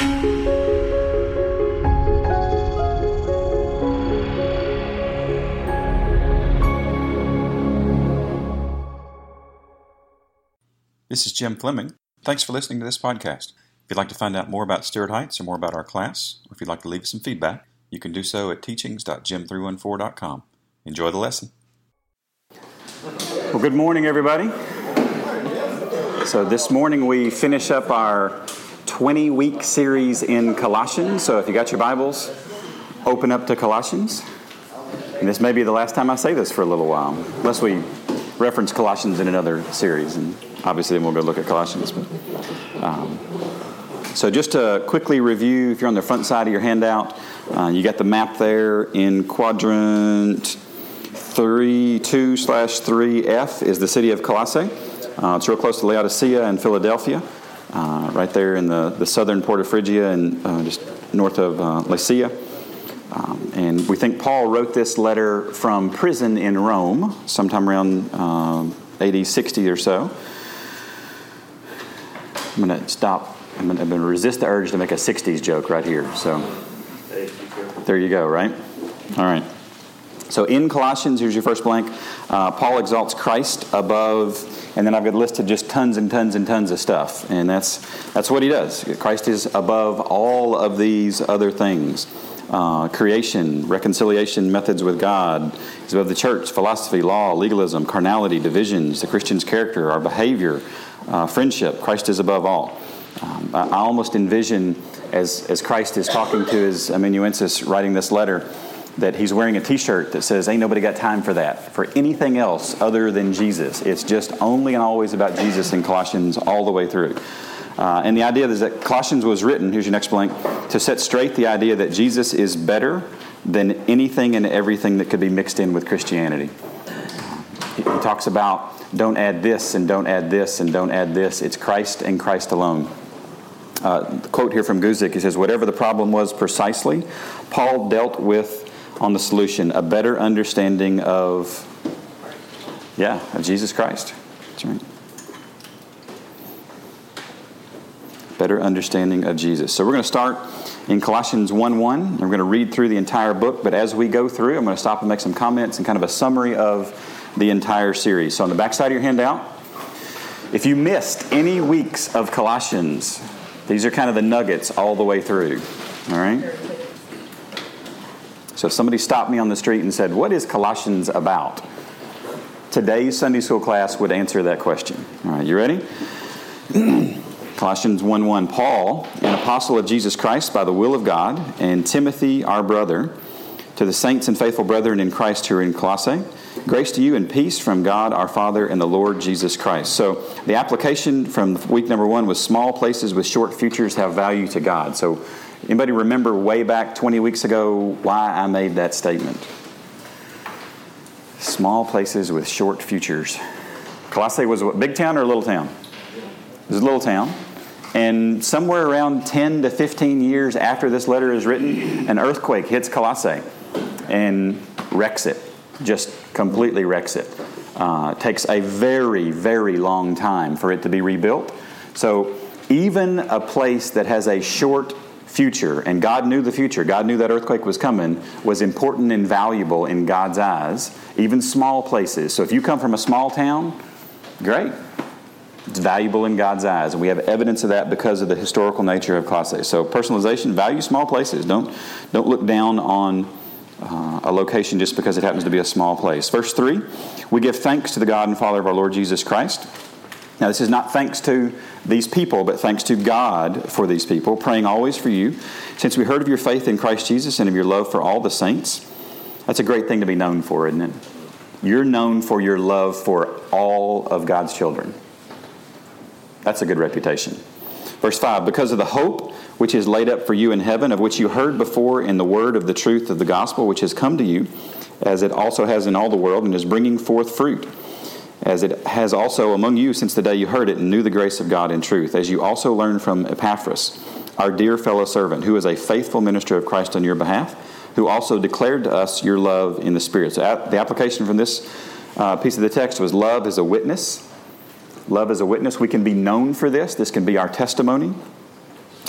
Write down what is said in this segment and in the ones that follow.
This is Jim Fleming. Thanks for listening to this podcast. If you'd like to find out more about Stuart Heights or more about our class, or if you'd like to leave us some feedback, you can do so at teachings.jim314.com. Enjoy the lesson. Well, good morning, everybody. So, this morning we finish up our 20 week series in Colossians. So, if you got your Bibles, open up to Colossians. And this may be the last time I say this for a little while, unless we reference Colossians in another series. And obviously, then we'll go look at Colossians. But, um, so, just to quickly review, if you're on the front side of your handout, uh, you got the map there in quadrant 3, 2 slash 3F is the city of Colossae. Uh, it's real close to Laodicea and Philadelphia, uh, right there in the, the southern port of Phrygia and uh, just north of uh, Lycia. Um, and we think Paul wrote this letter from prison in Rome sometime around um, AD 60 or so. I'm going to stop. I'm going to resist the urge to make a 60s joke right here. So there you go, right? All right. So in Colossians, here's your first blank. Uh, Paul exalts Christ above, and then I've got listed just tons and tons and tons of stuff, and that's that's what he does. Christ is above all of these other things. Uh, creation, reconciliation, methods with God. He's above the church, philosophy, law, legalism, carnality, divisions, the Christian's character, our behavior, uh, friendship. Christ is above all. Um, I, almost envision as, as Christ is talking to his amanuensis, writing this letter, that he's wearing a t-shirt that says ain't nobody got time for that for anything else other than jesus. It's just only and always about jesus in colossians all the way through. Uh, and the idea is that colossians was written here's your next blank to set straight the idea that jesus is better than anything and everything that could be mixed in with christianity. He, talks about don't add this and don't add this and don't add this. It's christ and christ alone. Uh, quote here from Guzik, he says, Whatever the problem was precisely, Paul dealt with on the solution a better understanding of, yeah, of Jesus Christ. That's right. Better understanding of Jesus. So we're going to start in Colossians 1 1. And we're going to read through the entire book, but as we go through, I'm going to stop and make some comments and kind of a summary of the entire series. So on the back side of your handout, if you missed any weeks of Colossians, these are kind of the nuggets all the way through. All right? So if somebody stopped me on the street and said, What is Colossians about? Today's Sunday school class would answer that question. All right, you ready? Colossians 1 1 Paul, an apostle of Jesus Christ by the will of God, and Timothy, our brother, to the saints and faithful brethren in Christ who are in Colossae, grace to you and peace from God our Father and the Lord Jesus Christ. So the application from week number one was small places with short futures have value to God. So Anybody remember way back 20 weeks ago why I made that statement? Small places with short futures. Colossae was what, big town or a little town? It was a little town. And somewhere around 10 to 15 years after this letter is written, an earthquake hits Colossae and wrecks it, just completely wrecks it. Uh, takes a very, very long time for it to be rebuilt. So, even a place that has a short future, and God knew the future, God knew that earthquake was coming, was important and valuable in God's eyes, even small places. So if you come from a small town, great. It's valuable in God's eyes, and we have evidence of that because of the historical nature of Colossae. So personalization, value small places. Don't don't look down on uh, a location just because it happens to be a small place. Verse three, we give thanks to the God and Father of our Lord Jesus Christ now, this is not thanks to these people, but thanks to God for these people, praying always for you, since we heard of your faith in Christ Jesus and of your love for all the saints. That's a great thing to be known for, isn't it? You're known for your love for all of God's children. That's a good reputation. Verse 5 Because of the hope which is laid up for you in heaven, of which you heard before in the word of the truth of the gospel, which has come to you, as it also has in all the world, and is bringing forth fruit as it has also among you since the day you heard it and knew the grace of God in truth, as you also learned from Epaphras, our dear fellow servant, who is a faithful minister of Christ on your behalf, who also declared to us your love in the Spirit. So, the application from this uh, piece of the text was love is a witness. Love is a witness. We can be known for this, this can be our testimony.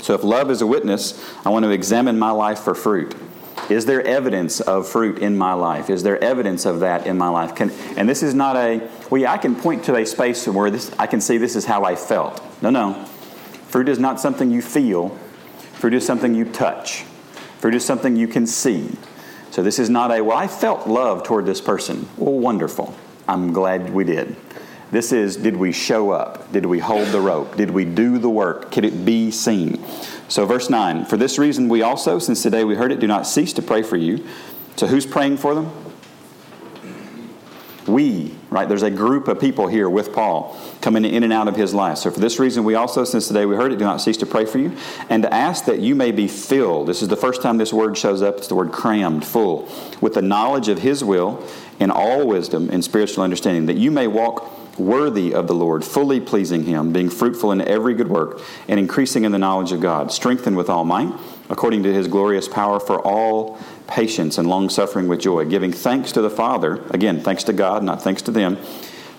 So if love is a witness, I want to examine my life for fruit. Is there evidence of fruit in my life? Is there evidence of that in my life? Can, and this is not a, well, yeah, I can point to a space where this, I can see this is how I felt. No, no. Fruit is not something you feel, fruit is something you touch, fruit is something you can see. So this is not a, well, I felt love toward this person. Well, wonderful. I'm glad we did. This is, did we show up? Did we hold the rope? Did we do the work? Could it be seen? So, verse 9, for this reason we also, since today we heard it, do not cease to pray for you. So, who's praying for them? We, right? There's a group of people here with Paul coming in and out of his life. So, for this reason, we also, since today we heard it, do not cease to pray for you and to ask that you may be filled. This is the first time this word shows up. It's the word crammed, full, with the knowledge of his will in all wisdom and spiritual understanding, that you may walk worthy of the Lord, fully pleasing Him, being fruitful in every good work, and increasing in the knowledge of God, strengthened with all might, according to His glorious power, for all patience and long suffering with joy, giving thanks to the Father, again, thanks to God, not thanks to them,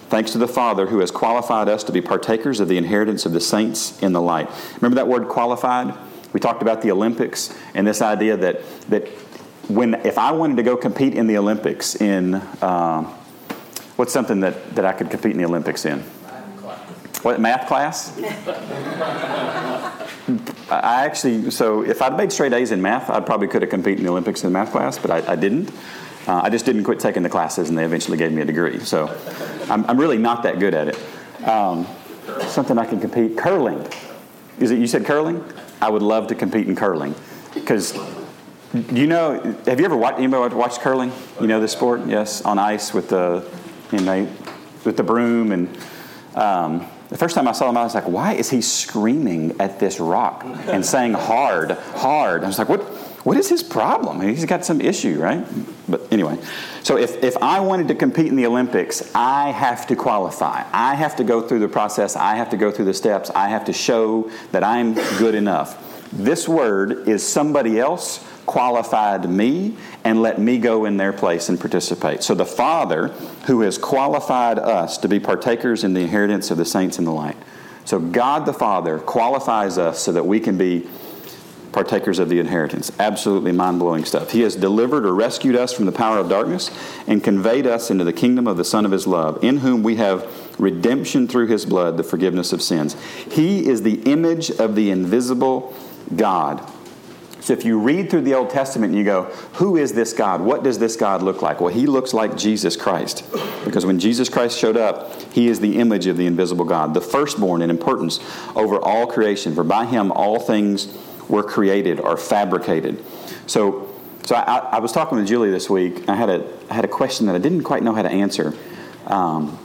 thanks to the Father who has qualified us to be partakers of the inheritance of the saints in the light. Remember that word qualified? We talked about the Olympics and this idea that, that when, if I wanted to go compete in the Olympics in. Uh, What's something that, that I could compete in the Olympics in? What, math class? I actually, so if I'd made straight A's in math, I probably could have competed in the Olympics in math class, but I, I didn't. Uh, I just didn't quit taking the classes, and they eventually gave me a degree. So I'm, I'm really not that good at it. Um, something I can compete. Curling. Is it? You said curling? I would love to compete in curling because you know? Have you ever watched anybody watched curling? You know the sport? Yes, on ice with the and they with the broom and um, the first time I saw him, I was like, why is he screaming at this rock and saying hard, hard? I was like, what, what is his problem? He's got some issue, right? But anyway, so if, if I wanted to compete in the Olympics, I have to qualify. I have to go through the process. I have to go through the steps. I have to show that I'm good enough. This word is somebody else qualified me and let me go in their place and participate. So the Father, who has qualified us to be partakers in the inheritance of the saints in the light. So God the Father qualifies us so that we can be partakers of the inheritance. Absolutely mind blowing stuff. He has delivered or rescued us from the power of darkness and conveyed us into the kingdom of the Son of His love, in whom we have redemption through His blood, the forgiveness of sins. He is the image of the invisible God so if you read through the Old Testament and you go, who is this God? What does this God look like? Well, he looks like Jesus Christ. Because when Jesus Christ showed up, he is the image of the invisible God, the firstborn in importance over all creation. For by him all things were created or fabricated. So so I, I was talking with Julie this week. I had a I had a question that I didn't quite know how to answer. Um,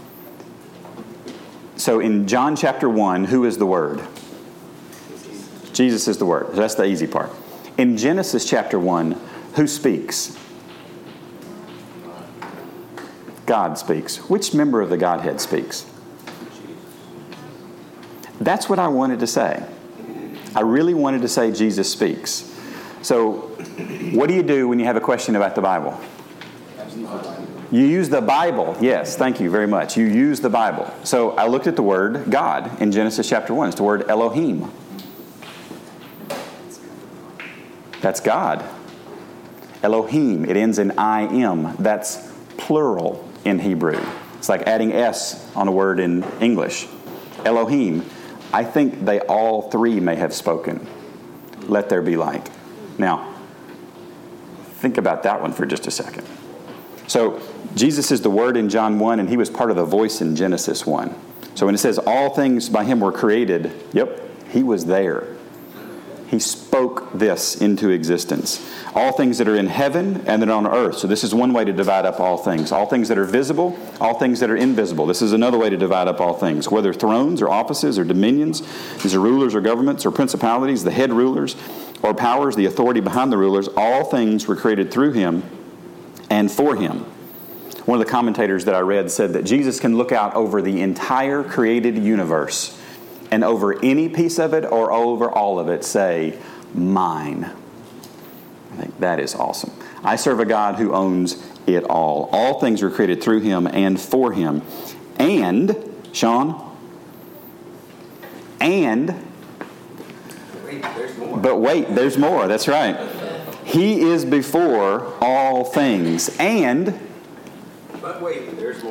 so in John chapter one, who is the Word? Jesus is the Word. That's the easy part. In Genesis chapter 1, who speaks? God speaks. Which member of the Godhead speaks? That's what I wanted to say. I really wanted to say Jesus speaks. So, what do you do when you have a question about the Bible? You use the Bible. Yes, thank you very much. You use the Bible. So I looked at the word God in Genesis chapter 1. It's the word Elohim. That's God. Elohim, it ends in I am. That's plural in Hebrew. It's like adding S on a word in English. Elohim, I think they all three may have spoken. Let there be light. Now, think about that one for just a second. So, Jesus is the Word in John 1, and He was part of the voice in Genesis 1. So, when it says all things by Him were created, yep, He was there. He spoke this into existence. All things that are in heaven and that are on earth. So, this is one way to divide up all things. All things that are visible, all things that are invisible. This is another way to divide up all things. Whether thrones or offices or dominions, these are rulers or governments or principalities, the head rulers or powers, the authority behind the rulers, all things were created through him and for him. One of the commentators that I read said that Jesus can look out over the entire created universe and over any piece of it or over all of it say, Mine. I think that is awesome. I serve a God who owns it all. All things were created through him and for him. And, Sean, and. But wait, there's more. That's right. He is before all things. And But wait, there's more.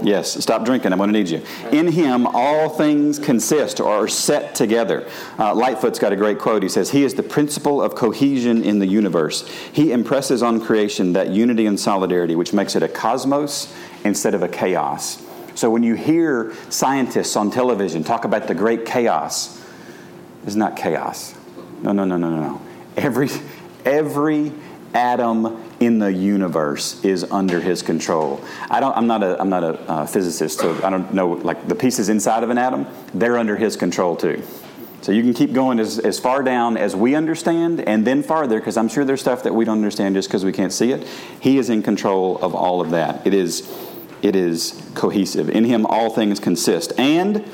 Yes, stop drinking. I'm going to need you. In him, all things consist or are set together. Uh, Lightfoot's got a great quote. He says, He is the principle of cohesion in the universe. He impresses on creation that unity and solidarity, which makes it a cosmos instead of a chaos. So when you hear scientists on television talk about the great chaos, it's not chaos. No, no, no, no, no, no. Every, every atom in the universe is under his control. I don't, I'm not a, I'm not a uh, physicist, so I don't know, like the pieces inside of an atom, they're under his control too. So you can keep going as, as far down as we understand and then farther, because I'm sure there's stuff that we don't understand just because we can't see it. He is in control of all of that. It is, it is cohesive. In him, all things consist. And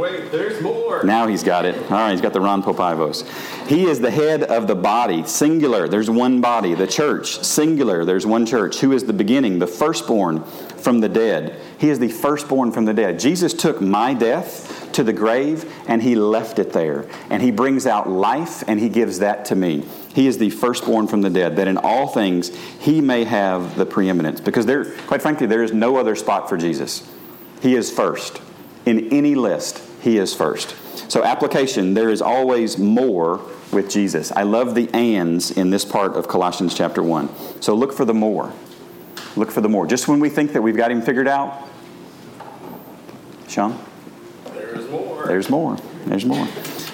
wait, there's more. now he's got it. All right, he's got the Ron Popeil's. He is the head of the body, singular. There's one body. The church, singular. There's one church. Who is the beginning, the firstborn from the dead? He is the firstborn from the dead. Jesus took my death to the grave and he left it there. And he brings out life and he gives that to me. He is the firstborn from the dead, that in all things he may have the preeminence. Because there, quite frankly, there is no other spot for Jesus. He is first. In any list, he is first. So, application, there is always more with Jesus. I love the ands in this part of Colossians chapter 1. So, look for the more. Look for the more. Just when we think that we've got him figured out, Sean? There's more. There's more. There's more.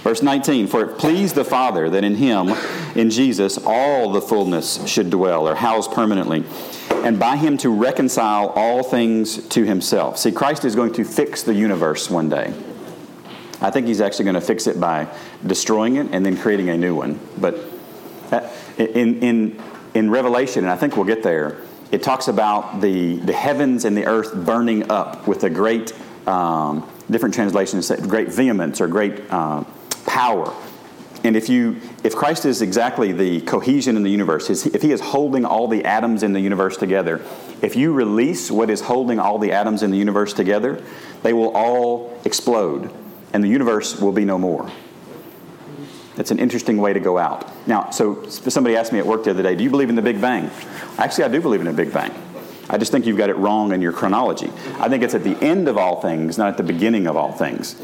Verse 19 For it pleased the Father that in him, in Jesus, all the fullness should dwell or house permanently, and by him to reconcile all things to himself. See, Christ is going to fix the universe one day. I think he's actually going to fix it by destroying it and then creating a new one. But uh, in, in, in Revelation, and I think we'll get there, it talks about the, the heavens and the earth burning up with a great, um, different translations say great vehemence or great uh, power. And if you, if Christ is exactly the cohesion in the universe, if He is holding all the atoms in the universe together, if you release what is holding all the atoms in the universe together, they will all explode, and the universe will be no more. That's an interesting way to go out. Now, so somebody asked me at work the other day, "Do you believe in the Big Bang?" Actually, I do believe in a Big Bang. I just think you've got it wrong in your chronology. I think it's at the end of all things, not at the beginning of all things.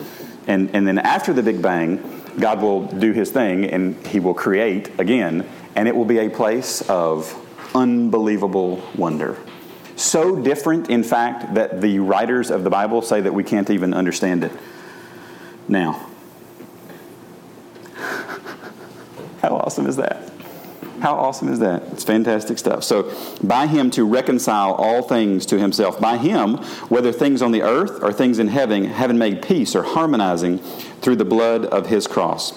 And, and then after the Big Bang, God will do his thing and he will create again, and it will be a place of unbelievable wonder. So different, in fact, that the writers of the Bible say that we can't even understand it. Now, how awesome is that? How awesome is that? It's fantastic stuff. So, by him to reconcile all things to himself. By him, whether things on the earth or things in heaven, having made peace or harmonizing through the blood of his cross.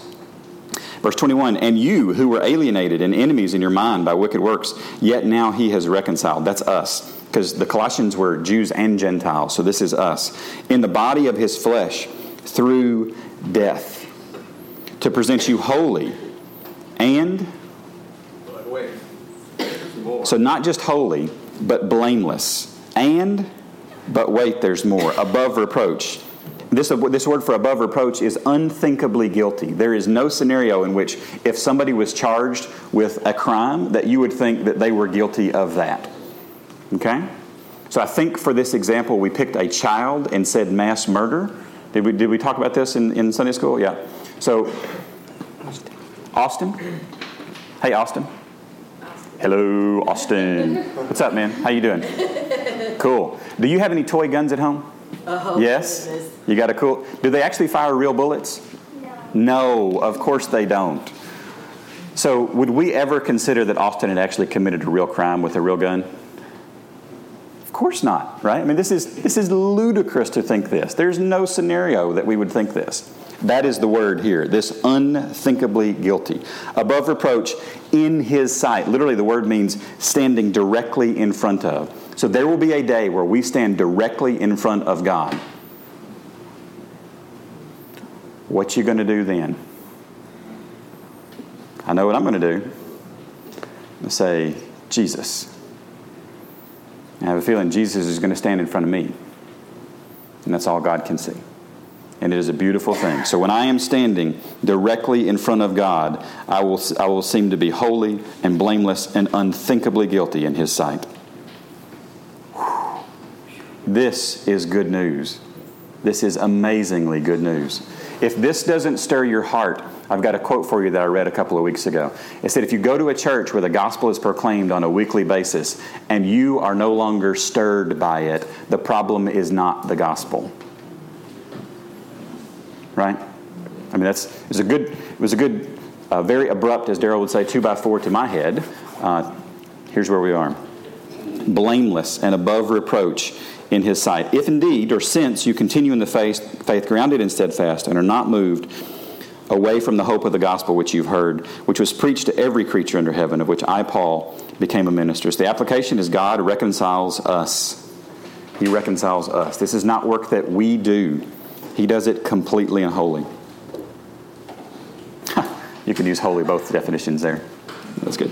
Verse 21 And you who were alienated and enemies in your mind by wicked works, yet now he has reconciled. That's us. Because the Colossians were Jews and Gentiles, so this is us. In the body of his flesh through death, to present you holy and. So not just holy, but blameless. And, but wait, there's more. Above reproach. This, this word for above reproach is unthinkably guilty. There is no scenario in which, if somebody was charged with a crime, that you would think that they were guilty of that. Okay? So I think for this example, we picked a child and said mass murder. Did we, did we talk about this in, in Sunday school? Yeah. So, Austin? Hey, Austin. Hello, Austin. What's up, man? How you doing? Cool. Do you have any toy guns at home? Oh, yes. goodness. You got a cool. Do they actually fire real bullets? No, of course they don't. So, would we ever consider that Austin had actually committed a real crime with a real gun? Course not, right? I mean, this is this is ludicrous to think this. There's no scenario that we would think this. That is the word here. This unthinkably guilty, above reproach in His sight. Literally, the word means standing directly in front of. So there will be a day where we stand directly in front of God. What you going to do then? I know what I'm going to do. To say, Jesus. I have a feeling Jesus is going to stand in front of me. And that's all God can see. and it is a beautiful thing. So when I am standing directly in front of God, I will, I will seem to be holy and blameless and unthinkably guilty in His sight. This is good news. This is amazingly good news. If this doesn't stir your heart, I've got a quote for you that I read a couple of weeks ago. It said, If you go to a church where the gospel is proclaimed on a weekly basis and you are no longer stirred by it, the problem is not the gospel. Right? I mean, that's it was a good, it was a good, uh, very abrupt, as Daryl would say, two by four to my head. Uh, here's where we are blameless and above reproach in his sight. If indeed, or since you continue in the faith, faith grounded and steadfast, and are not moved away from the hope of the gospel which you've heard, which was preached to every creature under heaven, of which I, Paul, became a minister. So the application is God reconciles us. He reconciles us. This is not work that we do, He does it completely and wholly. you can use holy both definitions there. That's good.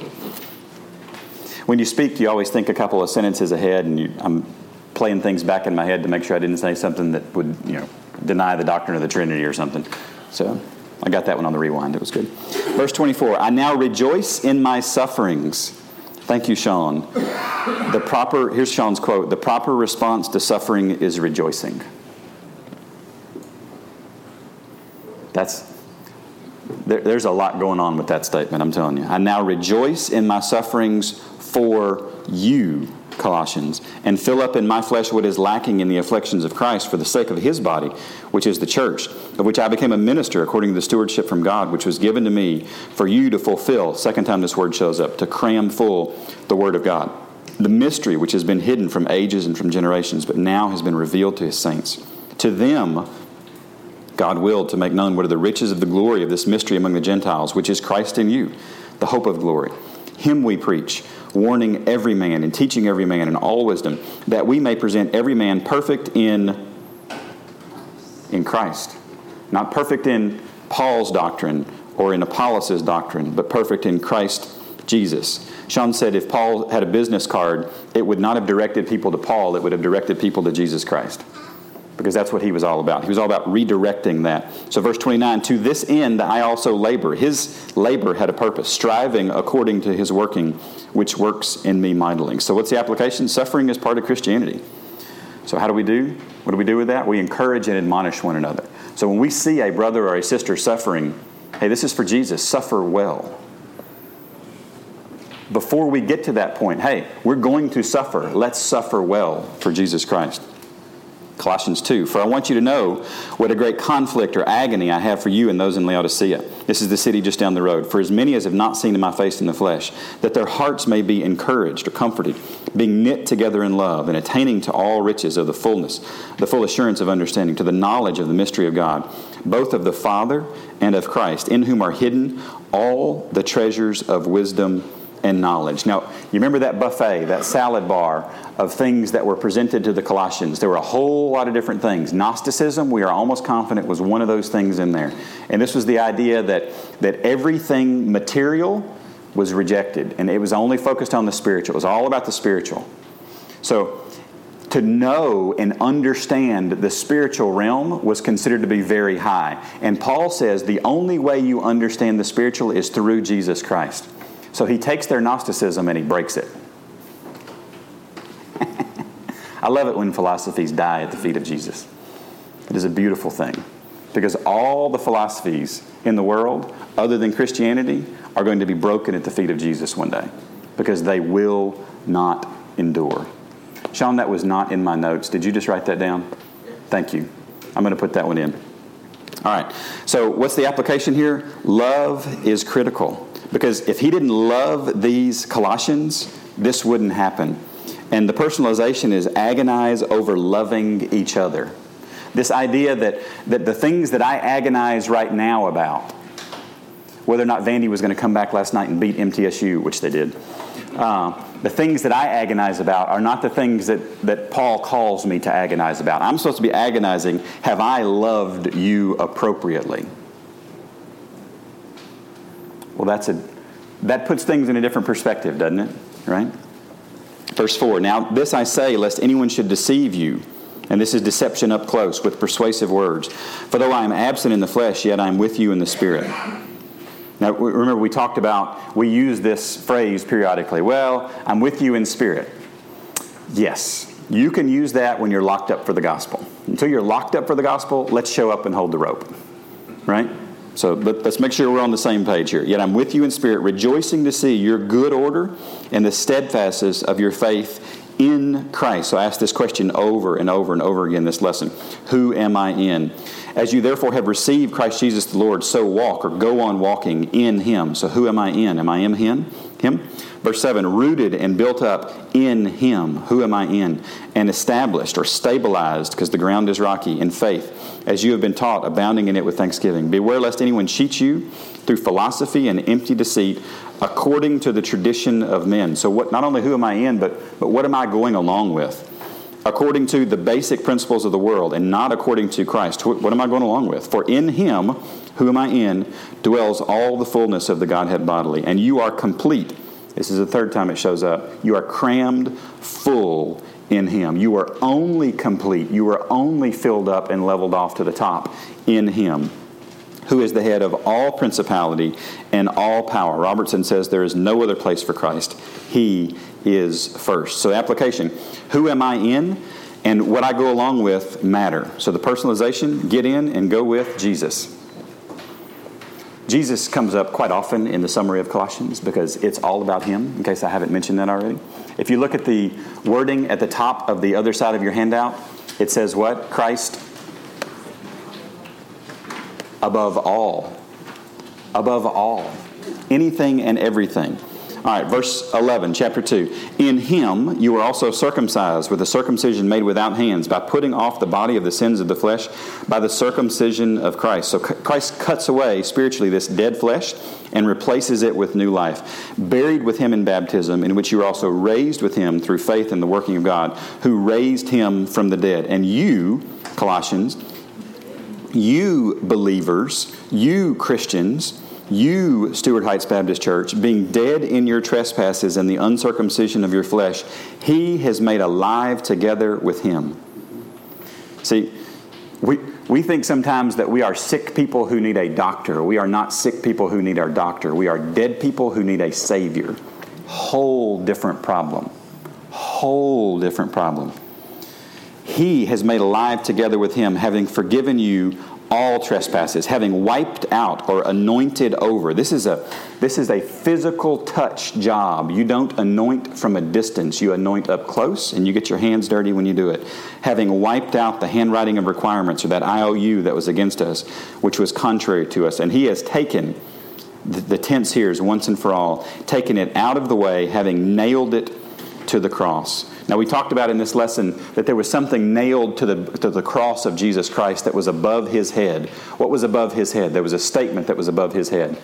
When you speak, you always think a couple of sentences ahead, and you, I'm playing things back in my head to make sure I didn't say something that would, you know, deny the doctrine of the Trinity or something. So I got that one on the rewind. It was good. Verse 24 I now rejoice in my sufferings. Thank you, Sean. The proper, here's Sean's quote the proper response to suffering is rejoicing. That's, there, there's a lot going on with that statement, I'm telling you. I now rejoice in my sufferings for you Colossians, and fill up in my flesh what is lacking in the afflictions of Christ for the sake of his body, which is the church, of which I became a minister according to the stewardship from God, which was given to me for you to fulfill. Second time this word shows up, to cram full the word of God. The mystery which has been hidden from ages and from generations, but now has been revealed to his saints. To them, God willed to make known what are the riches of the glory of this mystery among the Gentiles, which is Christ in you, the hope of glory. Him we preach warning every man and teaching every man in all wisdom, that we may present every man perfect in, in Christ. Not perfect in Paul's doctrine or in Apollos' doctrine, but perfect in Christ Jesus. Sean said if Paul had a business card, it would not have directed people to Paul, it would have directed people to Jesus Christ because that's what he was all about. He was all about redirecting that. So, verse 29 To this end I also labor. His labor had a purpose, striving according to his working, which works in me mightily. So, what's the application? Suffering is part of Christianity. So, how do we do? What do we do with that? We encourage and admonish one another. So, when we see a brother or a sister suffering, hey, this is for Jesus, suffer well. Before we get to that point, hey, we're going to suffer. Let's suffer well for Jesus Christ. Colossians 2. For I want you to know what a great conflict or agony I have for you and those in Laodicea. This is the city just down the road. For as many as have not seen my face in the flesh, that their hearts may be encouraged or comforted, being knit together in love, and attaining to all riches of the fullness, the full assurance of understanding, to the knowledge of the mystery of God, both of the Father and of Christ, in whom are hidden all the treasures of wisdom and knowledge. Now, you remember that buffet, that salad bar of things that were presented to the Colossians? There were a whole lot of different things. Gnosticism, we are almost confident, was one of those things in there. And this was the idea that, that everything material was rejected, and it was only focused on the spiritual. It was all about the spiritual. So, to know and understand the spiritual realm was considered to be very high. And Paul says the only way you understand the spiritual is through Jesus Christ. So he takes their Gnosticism and he breaks it. I love it when philosophies die at the feet of Jesus. It is a beautiful thing because all the philosophies in the world, other than Christianity, are going to be broken at the feet of Jesus one day because they will not endure. Sean, that was not in my notes. Did you just write that down? Thank you. I'm going to put that one in. All right. So, what's the application here? Love is critical. Because if he didn't love these Colossians, this wouldn't happen. And the personalization is agonize over loving each other. This idea that, that the things that I agonize right now about, whether or not Vandy was going to come back last night and beat MTSU, which they did, uh, the things that I agonize about are not the things that, that Paul calls me to agonize about. I'm supposed to be agonizing, have I loved you appropriately? Well, that's a, that puts things in a different perspective, doesn't it? Right? Verse 4 Now, this I say, lest anyone should deceive you And this is deception up close with persuasive words. For though I am absent in the flesh, yet I am with you in the spirit. Now, remember, we talked about, we use this phrase periodically. Well, I'm with you in spirit. Yes, you can use that when you're locked up for the gospel. Until you're locked up for the gospel, let's show up and hold the rope. Right? So let, us make sure we're on the same page here. Yet I'm with you in spirit, rejoicing to see your good order and the steadfastness of your faith in Christ. So I ask this question over and over and over again this lesson Who am I in? As you therefore have received Christ Jesus the Lord, so walk or go on walking in Him. So who am I in? Am I in Him? Him? Verse 7 rooted and built up in Him. Who am I in? And established or stabilized, because the ground is rocky, in faith, as you have been taught, abounding in it with thanksgiving. Beware lest anyone cheat you through philosophy and empty deceit, according to the tradition of men. So, what, not only who am I in, but, but what am I going along with? According to the basic principles of the world and not according to Christ. What am I going along with? For in Him, who am I in, dwells all the fullness of the Godhead bodily. And you are complete. This is the third time it shows up. You are crammed full in Him. You are only complete. You are only filled up and leveled off to the top in Him who is the head of all principality and all power. Robertson says there is no other place for Christ. He is first. So, application who am I in? And what I go along with matter. So, the personalization get in and go with Jesus. Jesus comes up quite often in the summary of Colossians because it's all about Him, in case I haven't mentioned that already. If you look at the wording at the top of the other side of your handout, it says what? Christ above all. Above all. Anything and everything. All right, verse 11, chapter 2. In him you were also circumcised with a circumcision made without hands, by putting off the body of the sins of the flesh by the circumcision of Christ. So Christ cuts away spiritually this dead flesh and replaces it with new life. Buried with him in baptism, in which you were also raised with him through faith in the working of God, who raised him from the dead. And you, Colossians, you believers, you Christians, you, Stuart Heights Baptist Church, being dead in your trespasses and the uncircumcision of your flesh, He has made alive together with Him. See, we, we think sometimes that we are sick people who need a doctor. We are not sick people who need our doctor. We are dead people who need a Savior. Whole different problem. Whole different problem. He has made alive together with him, having forgiven you all trespasses, having wiped out or anointed over. This is a this is a physical touch job. You don't anoint from a distance. You anoint up close and you get your hands dirty when you do it. Having wiped out the handwriting of requirements or that IOU that was against us, which was contrary to us, and he has taken the, the tense here is once and for all, taken it out of the way, having nailed it to the cross. Now, we talked about in this lesson that there was something nailed to the, to the cross of Jesus Christ that was above his head. What was above his head? There was a statement that was above his head.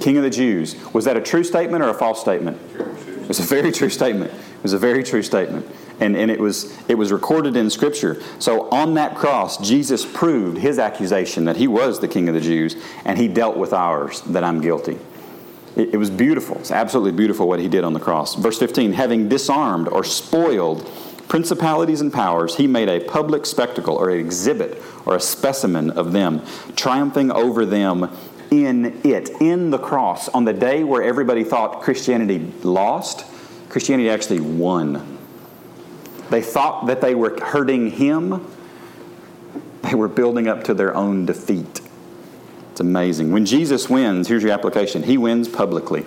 King of the Jews. Was that a true statement or a false statement? It was a very true statement. It was a very true statement. And, and it, was, it was recorded in Scripture. So on that cross, Jesus proved his accusation that he was the King of the Jews, and he dealt with ours, that I'm guilty. It, it was beautiful. It's absolutely beautiful what he did on the cross. Verse 15 having disarmed or spoiled principalities and powers, he made a public spectacle or an exhibit or a specimen of them, triumphing over them in it, in the cross, on the day where everybody thought Christianity lost, Christianity actually won. They thought that they were hurting him, they were building up to their own defeat. It's amazing. When Jesus wins, here's your application He wins publicly.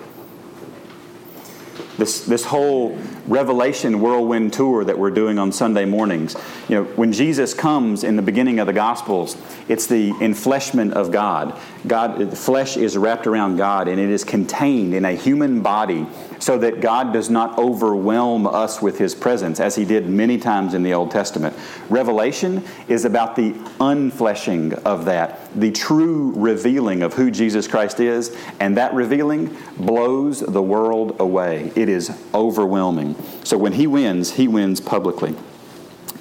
This, this whole Revelation whirlwind tour that we're doing on Sunday mornings. You know, when Jesus comes in the beginning of the Gospels, it's the enfleshment of God. God, the flesh is wrapped around God, and it is contained in a human body, so that God does not overwhelm us with His presence, as He did many times in the Old Testament. Revelation is about the unfleshing of that, the true revealing of who Jesus Christ is, and that revealing blows the world away. It is overwhelming. So when he wins, he wins publicly.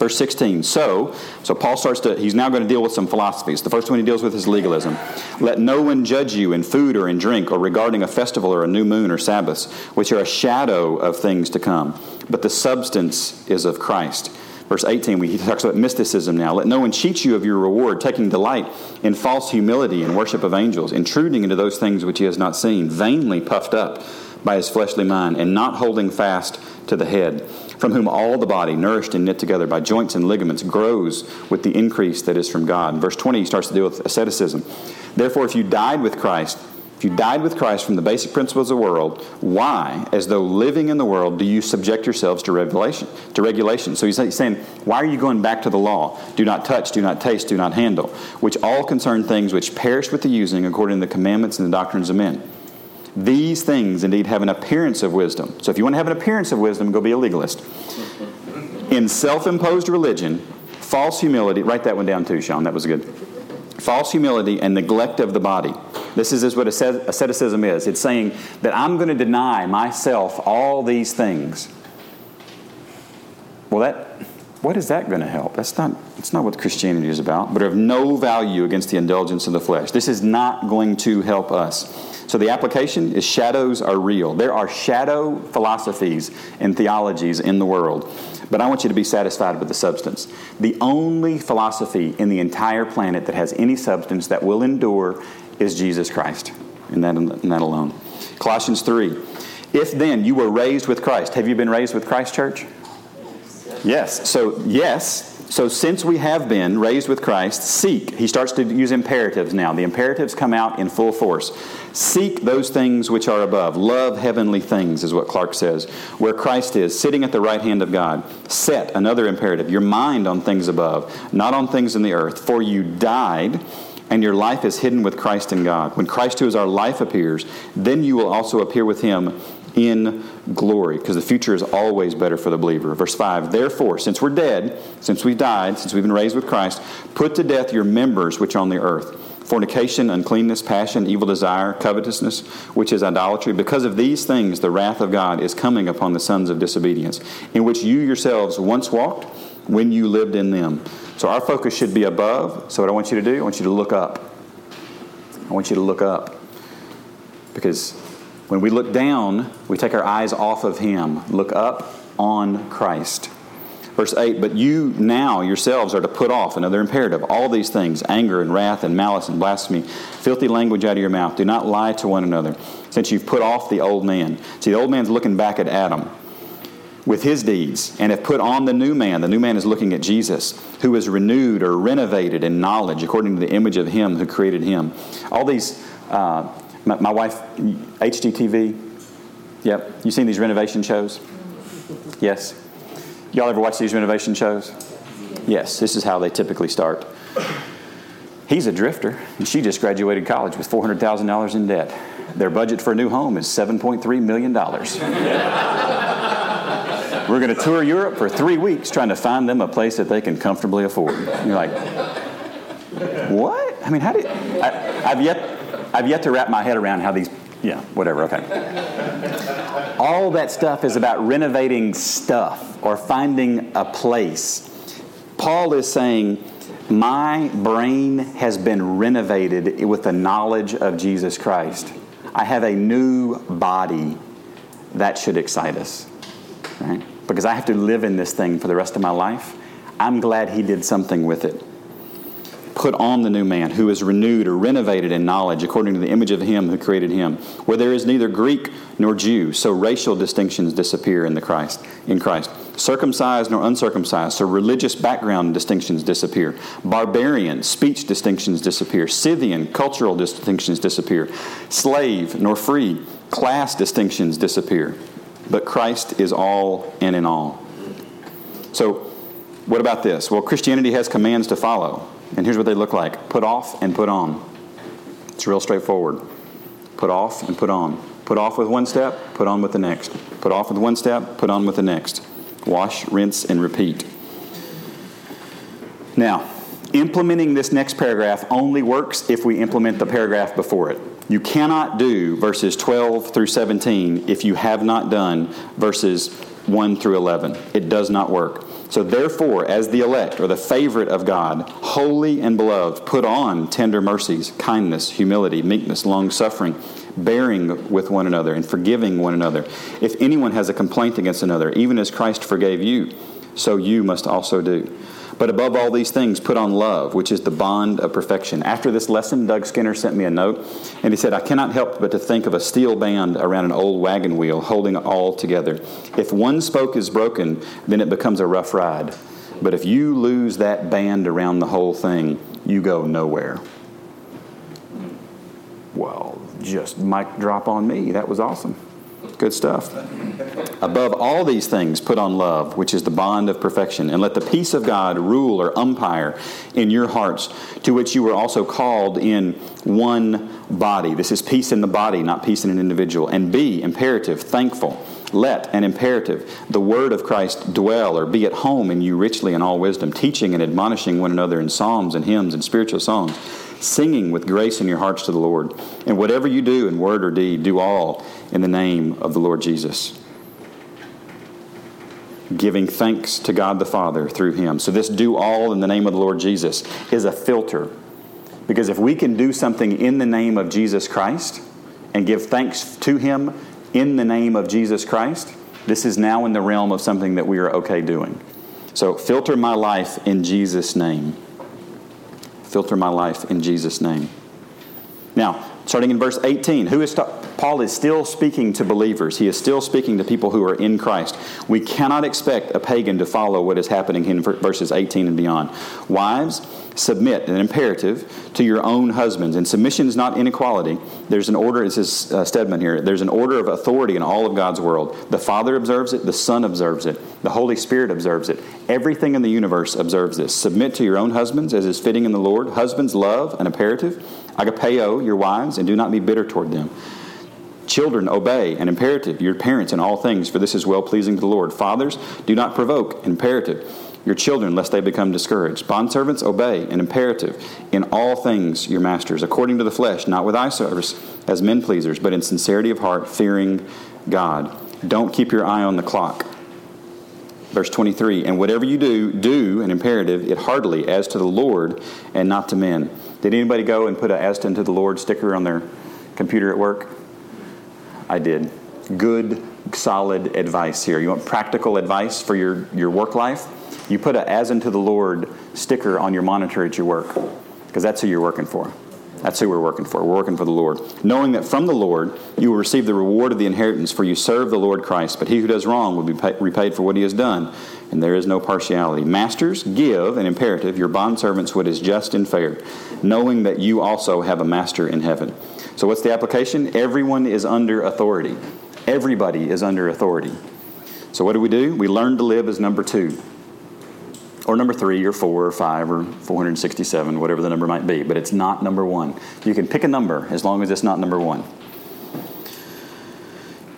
Verse 16. So, so Paul starts to, he's now going to deal with some philosophies. The first one he deals with is legalism. Let no one judge you in food or in drink or regarding a festival or a new moon or Sabbaths, which are a shadow of things to come, but the substance is of Christ. Verse 18, he talks about mysticism now. Let no one cheat you of your reward, taking delight in false humility and worship of angels, intruding into those things which he has not seen, vainly puffed up by his fleshly mind, and not holding fast to the head, from whom all the body, nourished and knit together by joints and ligaments, grows with the increase that is from God. verse 20, he starts to deal with asceticism. Therefore, if you died with Christ, if you died with Christ from the basic principles of the world, why, as though living in the world, do you subject yourselves to regulation? To regulation. So he's saying, why are you going back to the law? Do not touch, do not taste, do not handle, which all concern things which perish with the using according to the commandments and the doctrines of men. These things indeed have an appearance of wisdom. So if you want to have an appearance of wisdom, go be a legalist. In self imposed religion, false humility, write that one down too, Sean, that was good. False humility and neglect of the body this is what asceticism is it's saying that I'm going to deny myself all these things. Well, that, what is that going to help? That's not, that's not what Christianity is about, but of no value against the indulgence of the flesh. This is not going to help us. So the application is shadows are real. There are shadow philosophies and theologies in the world, but I want you to be satisfied with the substance. The only philosophy in the entire planet that has any substance that will endure is Jesus Christ, and that, and that alone. Colossians 3. If then you were raised with Christ, have you been raised with Christ, church? Yes. So, yes. So, since we have been raised with Christ, seek. He starts to use imperatives now. The imperatives come out in full force. Seek those things which are above. Love heavenly things, is what Clark says. Where Christ is, sitting at the right hand of God. Set, another imperative, your mind on things above, not on things in the earth. For you died and your life is hidden with Christ in God. When Christ, who is our life, appears, then you will also appear with him in glory, because the future is always better for the believer. Verse 5 Therefore, since we're dead, since we've died, since we've been raised with Christ, put to death your members which are on the earth fornication, uncleanness, passion, evil desire, covetousness, which is idolatry. Because of these things, the wrath of God is coming upon the sons of disobedience, in which you yourselves once walked when you lived in them. So our focus should be above. So what I want you to do, I want you to look up. I want you to look up. Because when we look down, we take our eyes off of Him. Look up on Christ. Verse 8, but you now yourselves are to put off, another imperative, all these things anger and wrath and malice and blasphemy, filthy language out of your mouth. Do not lie to one another, since you've put off the old man. See, the old man's looking back at Adam with his deeds and have put on the new man. The new man is looking at Jesus, who is renewed or renovated in knowledge according to the image of him who created him. All these, uh, my, my, wife, HGTV, yep, you seen these renovation shows? Yes. Y'all ever watch these renovation shows? Yes, this is how they typically start. He's a drifter, and she just graduated college with $400,000 in debt. Their budget for a new home is $7.3 million. We're going to tour Europe for three weeks trying to find them a place that they can comfortably afford. And you're like, what? I mean, how do you, I, have yet, I've yet to wrap my head around how these, yeah, whatever, okay. All that stuff is about renovating stuff or finding a place. Paul is saying, my brain has been renovated with the knowledge of Jesus Christ. I have a new body. That should excite us. Right? Because I have to live in this thing for the rest of my life. I'm glad he did something with it. Put on the new man who is renewed or renovated in knowledge according to the image of him who created him, where there is neither Greek nor Jew, so racial distinctions disappear in the Christ in Christ. Circumcised nor uncircumcised, so religious background distinctions disappear. Barbarian, speech distinctions disappear. Scythian, cultural distinctions disappear. Slave nor free, class distinctions disappear but Christ is all and in all. So, what about this? Well, Christianity has commands to follow, and here's what they look like put off and put on. It's real straightforward. Put off and put on. Put off with one step, put on with the next. Put off with one step, put on with the next. Wash, rinse, and repeat. Now, implementing this next paragraph only works if we implement the paragraph before it. You cannot do verses 12 through 17 if you have not done verses 1 through 11. It does not work. So, therefore, as the elect or the favorite of God, holy and beloved, put on tender mercies, kindness, humility, meekness, long suffering, bearing with one another, and forgiving one another. If anyone has a complaint against another, even as Christ forgave you, so you must also do. But above all these things, put on love, which is the bond of perfection. After this lesson, Doug Skinner sent me a note, and he said, I cannot help but to think of a steel band around an old wagon wheel holding it all together. If one spoke is broken, then it becomes a rough ride. But if you lose that band around the whole thing, you go nowhere. Well, just mic drop on me. That was awesome. Good stuff. Above all these things, put on love, which is the bond of perfection, and let the peace of God rule or umpire in your hearts, to which you were also called in one body. This is peace in the body, not peace in an individual. And be imperative, thankful. Let an imperative, the word of Christ dwell or be at home in you richly in all wisdom, teaching and admonishing one another in psalms and hymns and spiritual songs singing with grace in your hearts to the Lord. And whatever you do in word or deed, do all in the name of the Lord Jesus. Giving thanks to God the Father through Him. So, this do all in the name of the Lord Jesus is a filter. Because if we can do something in the name of Jesus Christ and give thanks to Him in the name of Jesus Christ, this is now in the realm of something that we are okay doing. So, filter my life in Jesus' name filter my life in Jesus' name. Now, starting in verse 18, who is Paul is still speaking to believers. He is still speaking to people who are in Christ. We cannot expect a pagan to follow what is happening in verses 18 and beyond. Wives, submit, an imperative, to your own husbands. And submission is not inequality. There's an order, it says uh, Stedman here, there's an order of authority in all of God's world. The Father observes it, the Son observes it, the Holy Spirit observes it. Everything in the universe observes this. Submit to your own husbands as is fitting in the Lord. Husbands, love, an imperative. Agapeo, your wives, and do not be bitter toward them. Children, obey, an imperative, your parents in all things, for this is well pleasing to the Lord. Fathers, do not provoke, an imperative, your children, lest they become discouraged. Bondservants, obey, an imperative, in all things your masters, according to the flesh, not with eye service as men pleasers, but in sincerity of heart, fearing God. Don't keep your eye on the clock. Verse 23 And whatever you do, do, an imperative, it heartily, as to the Lord and not to men. Did anybody go and put a as to the Lord sticker on their computer at work? I did. Good, solid advice here. You want practical advice for your, your work life? You put a as unto the Lord sticker on your monitor at your work because that's who you're working for. That's who we're working for. We're working for the Lord. Knowing that from the Lord you will receive the reward of the inheritance, for you serve the Lord Christ. But he who does wrong will be pay- repaid for what he has done, and there is no partiality. Masters, give, an imperative, your bondservants what is just and fair, knowing that you also have a master in heaven. So, what's the application? Everyone is under authority. Everybody is under authority. So, what do we do? We learn to live as number two, or number three, or four, or five, or 467, whatever the number might be. But it's not number one. You can pick a number as long as it's not number one.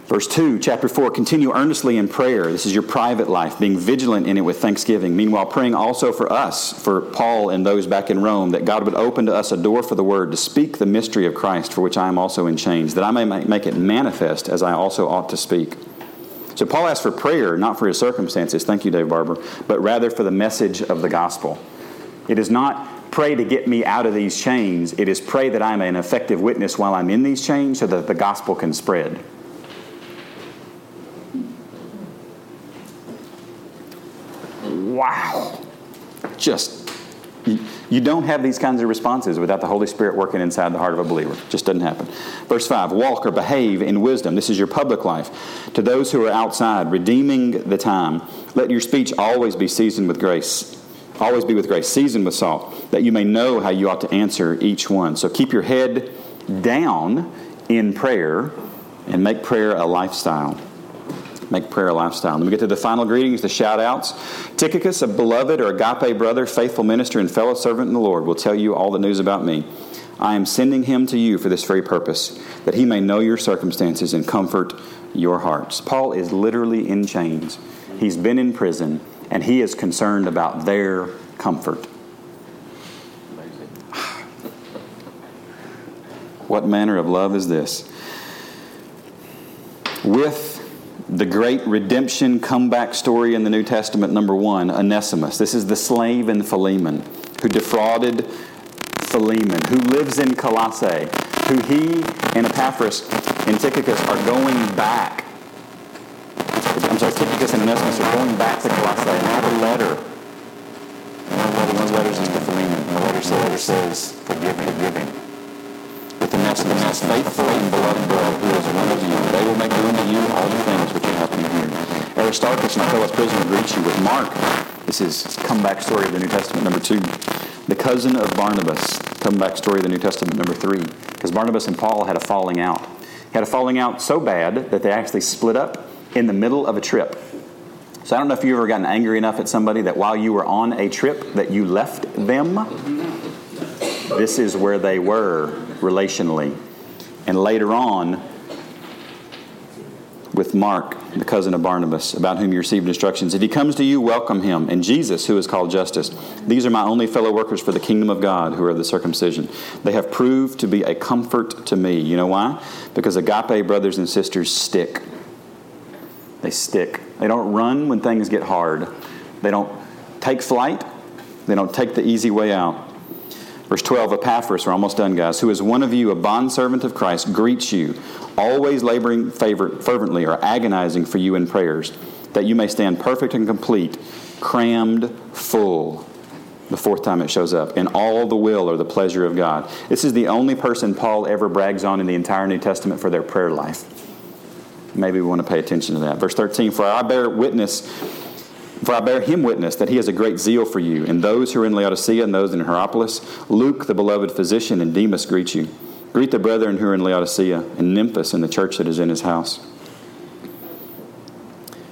Verse 2, chapter 4, continue earnestly in prayer. This is your private life, being vigilant in it with thanksgiving. Meanwhile, praying also for us, for Paul and those back in Rome, that God would open to us a door for the word to speak the mystery of Christ, for which I am also in chains, that I may make it manifest as I also ought to speak. So Paul asks for prayer, not for his circumstances, thank you, Dave Barber, but rather for the message of the gospel. It is not pray to get me out of these chains, it is pray that I am an effective witness while I'm in these chains so that the gospel can spread. wow. Just, you, don't have these kinds of responses without the Holy Spirit working inside the heart of a believer. It just doesn't happen. Verse 5 Walk or behave in wisdom. This is your public life. To those who are outside, redeeming the time, let your speech always be seasoned with grace. Always be with grace, seasoned with salt, that you may know how you ought to answer each one. So keep your head down in prayer and make prayer a lifestyle make prayer a lifestyle. And we get to the final greetings, the shout outs. Tychicus, a beloved or agape brother, faithful minister, and fellow servant in the Lord, will tell you all the news about me. I am sending him to you for this very purpose, that he may know your circumstances and comfort your hearts. Paul is literally in chains. He's been in prison, and he is concerned about their comfort. What manner of love is this? With the great redemption comeback story in the New Testament, number one, Onesimus. This is the slave in Philemon who defrauded Philemon, who lives in Colossae, who he and Epaphras and Tychicus are going back. I'm sorry, Tychicus and Onesimus are going back to Colossae. And now the letter. One of the letters is to Philemon. And the letter says, forgive him, forgive him. With the most, the most faithful and beloved brother who is one of you. They will make known to you all the things which you have happened here. Aristarchus, my fellow prisoner, greets you with Mark. This is comeback story of the New Testament, number two. The cousin of Barnabas, comeback story of the New Testament, number three. Because Barnabas and Paul had a falling out. Had a falling out so bad that they actually split up in the middle of a trip. So I don't know if you've ever gotten angry enough at somebody that while you were on a trip that you left them. This is where they were relationally. And later on, with Mark, the cousin of Barnabas, about whom you received instructions. If he comes to you, welcome him. And Jesus, who is called Justus. These are my only fellow workers for the kingdom of God, who are the circumcision. They have proved to be a comfort to me. You know why? Because agape brothers and sisters stick. They stick. They don't run when things get hard. They don't take flight. They don't take the easy way out. Verse 12, Epaphras, we're almost done, guys, who is one of you, a bondservant of Christ, greets you, always laboring favor, fervently or agonizing for you in prayers, that you may stand perfect and complete, crammed full. The fourth time it shows up, in all the will or the pleasure of God. This is the only person Paul ever brags on in the entire New Testament for their prayer life. Maybe we want to pay attention to that. Verse 13, For I bear witness, for I bear him witness that he has a great zeal for you, and those who are in Laodicea and those in Hierapolis. Luke, the beloved physician, and Demas greet you. Greet the brethren who are in Laodicea, and Nymphas and the church that is in his house.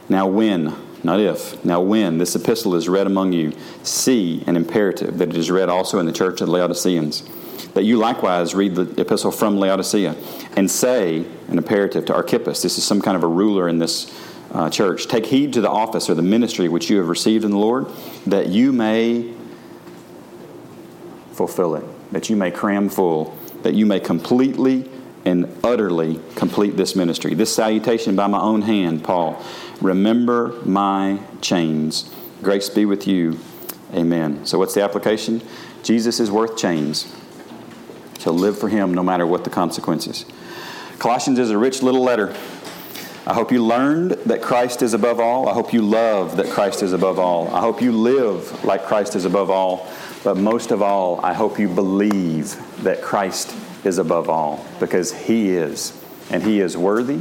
Now when, not if, now when this epistle is read among you, see an imperative that it is read also in the church of the Laodiceans that you likewise read the epistle from Laodicea and say an imperative to Archippus. This is some kind of a ruler in this uh, church. Take heed to the office or the ministry which you have received in the Lord, that you may fulfill it, that you may cram full, that you may completely and utterly complete this ministry. This salutation by my own hand, Paul. Remember my chains. Grace be with you. Amen. So, what's the application? Jesus is worth chains. So live for Him no matter what the consequences. Colossians is a rich little letter. I hope you learned that Christ is above all. I hope you love that Christ is above all. I hope you live like Christ is above all. But most of all, I hope you believe that Christ is above all because He is. And He is worthy.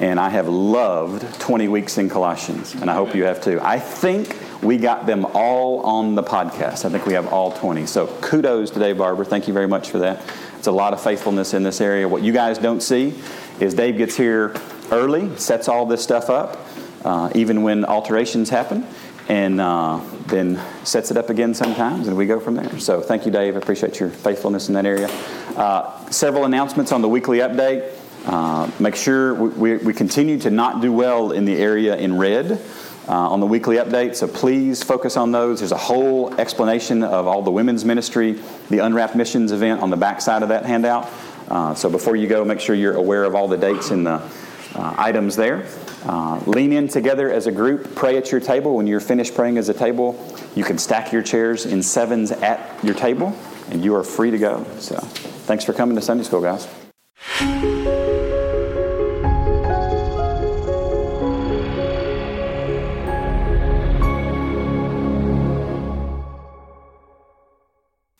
And I have loved 20 weeks in Colossians. And I hope you have too. I think we got them all on the podcast. I think we have all 20. So kudos today, Barbara. Thank you very much for that. It's a lot of faithfulness in this area. What you guys don't see is Dave gets here early, sets all this stuff up, uh, even when alterations happen, and uh, then sets it up again sometimes, and we go from there. So thank you, Dave. I appreciate your faithfulness in that area. Uh, several announcements on the weekly update. Uh, make sure we, we continue to not do well in the area in red uh, on the weekly update, so please focus on those. There's a whole explanation of all the women's ministry, the Unwrapped Missions event on the back side of that handout. Uh, so before you go, make sure you're aware of all the dates in the uh, items there. Uh, lean in together as a group. Pray at your table. When you're finished praying as a table, you can stack your chairs in sevens at your table, and you are free to go. So, thanks for coming to Sunday school, guys.